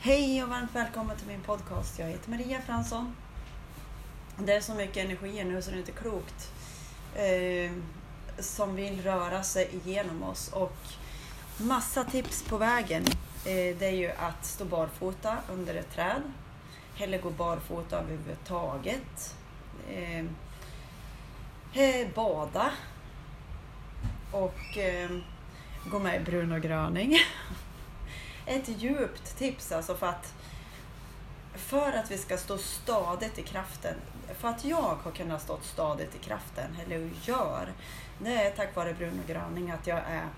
Hej och varmt välkommen till min podcast. Jag heter Maria Fransson. Det är så mycket energier nu så det är inte klokt. Eh, som vill röra sig igenom oss och massa tips på vägen. Eh, det är ju att stå barfota under ett träd. Eller gå barfota överhuvudtaget. Eh, eh bada. Och eh, gå med i brun och gröning. ett djupt tips alltså för att för att vi ska stå stadigt i kraften, för att jag har kunnat stå stadigt i kraften, eller gör, det är tack vare Bruno Graning att jag är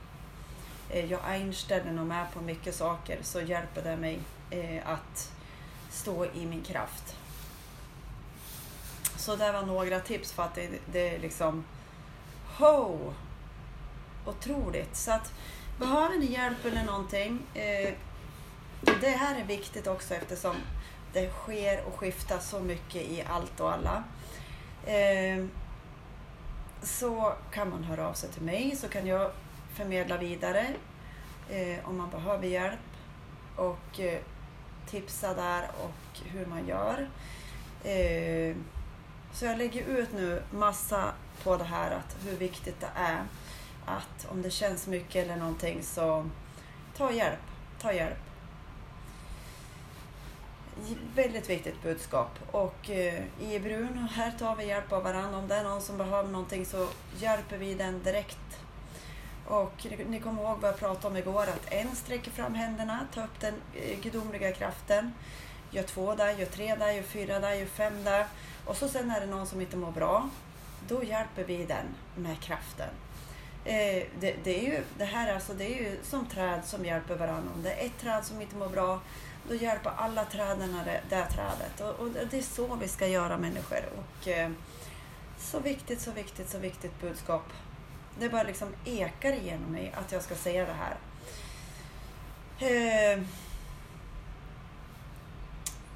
eh, jag är inställd och med på mycket saker så hjälper det mig eh, att stå i min kraft. Så det var några tips för att det, det är liksom ho! Otroligt! Så att Behöver ni hjälp eller någonting? Eh, det här är viktigt också eftersom det sker och skiftar så mycket i allt och alla. Eh, så kan man höra av sig till mig så kan jag förmedla vidare eh, om man behöver hjälp och eh, tipsa där och hur man gör. Eh, så jag lägger ut nu massa på det här att hur viktigt det är att om det känns mycket eller någonting så ta hjälp. Ta hjälp. Väldigt viktigt budskap. Och eh, i Brun, här tar vi hjälp av varandra. Om det är någon som behöver någonting så hjälper vi den direkt. Och ni kommer ihåg vad jag pratade om igår, att en sträcker fram händerna, tar upp den eh, gudomliga kraften. Gör två där, gör tre där, gör fyra där, gör fem där. Och så sen är det någon som inte mår bra. Då hjälper vi den med kraften. Eh, det, det, är ju, det här alltså, det är ju som träd som hjälper varandra. Om det är ett träd som inte mår bra, då hjälper alla träden det, det trädet. Och, och, det är så vi ska göra människor. Och, eh, så viktigt, så viktigt, så viktigt budskap. Det bara liksom ekar igenom mig att jag ska säga det här. Eh,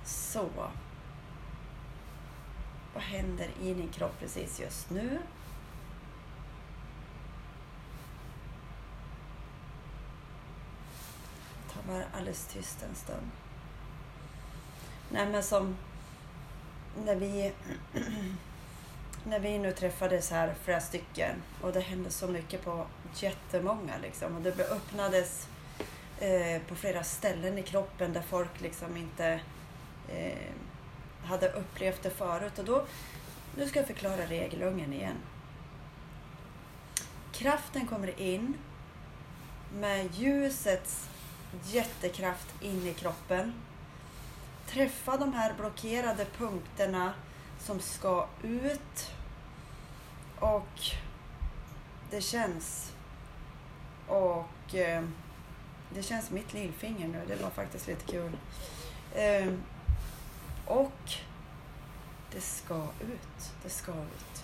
så. Vad händer i din kropp precis just nu? Var alldeles tyst en stund. Nej men som när vi, när vi nu träffades här flera stycken och det hände så mycket på jättemånga liksom och det öppnades eh, på flera ställen i kroppen där folk liksom inte eh, hade upplevt det förut och då, nu ska jag förklara regelungen igen. Kraften kommer in med ljusets jättekraft in i kroppen. Träffa de här blockerade punkterna som ska ut. Och det känns. Och eh, det känns mitt lillfinger nu. Det var faktiskt lite kul. Eh, och det ska ut. Det ska ut.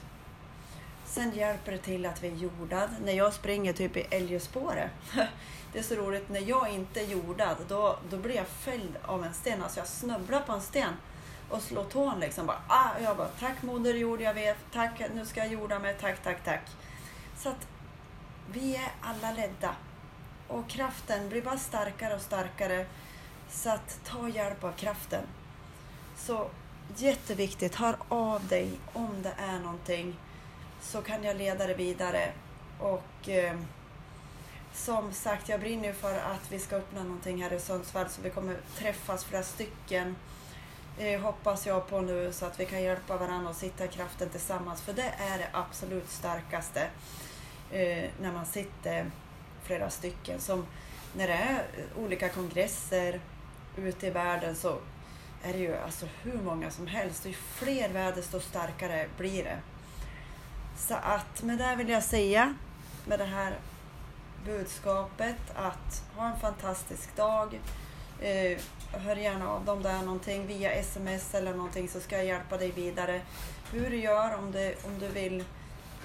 Sen hjälper det till att vi är jordad. När jag springer typ i älgspåret det är så roligt, när jag inte är jordad, då, då blir jag fälld av en sten. Alltså jag snubblar på en sten och slår tån liksom. Bara, ah, jag bara, tack moder jord, jag vet, tack, nu ska jag jorda mig, tack, tack, tack. Så att vi är alla ledda. Och kraften blir bara starkare och starkare. Så att ta hjälp av kraften. Så jätteviktigt, hör av dig om det är någonting. Så kan jag leda det vidare. Och... Eh, som sagt, jag brinner för att vi ska öppna någonting här i Sundsvall så vi kommer träffas flera stycken. Eh, hoppas jag på nu så att vi kan hjälpa varandra och sitta i kraften tillsammans. För det är det absolut starkaste eh, när man sitter flera stycken. Som när det är olika kongresser ute i världen så är det ju alltså hur många som helst. Ju fler väder desto starkare blir det. Så att med det vill jag säga med det här budskapet att ha en fantastisk dag. Eh, hör gärna av dig om det är någonting via sms eller någonting så ska jag hjälpa dig vidare. Hur du gör om du, om du vill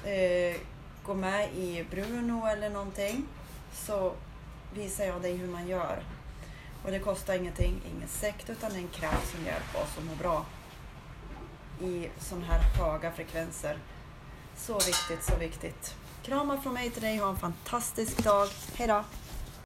eh, gå med i Bruno eller någonting så visar jag dig hur man gör. Och det kostar ingenting, ingen sekt utan en kraft som hjälper oss att må bra i sådana här höga frekvenser. Så viktigt, så viktigt. Kramar från mig till dig. Ha en fantastisk dag. Hejdå!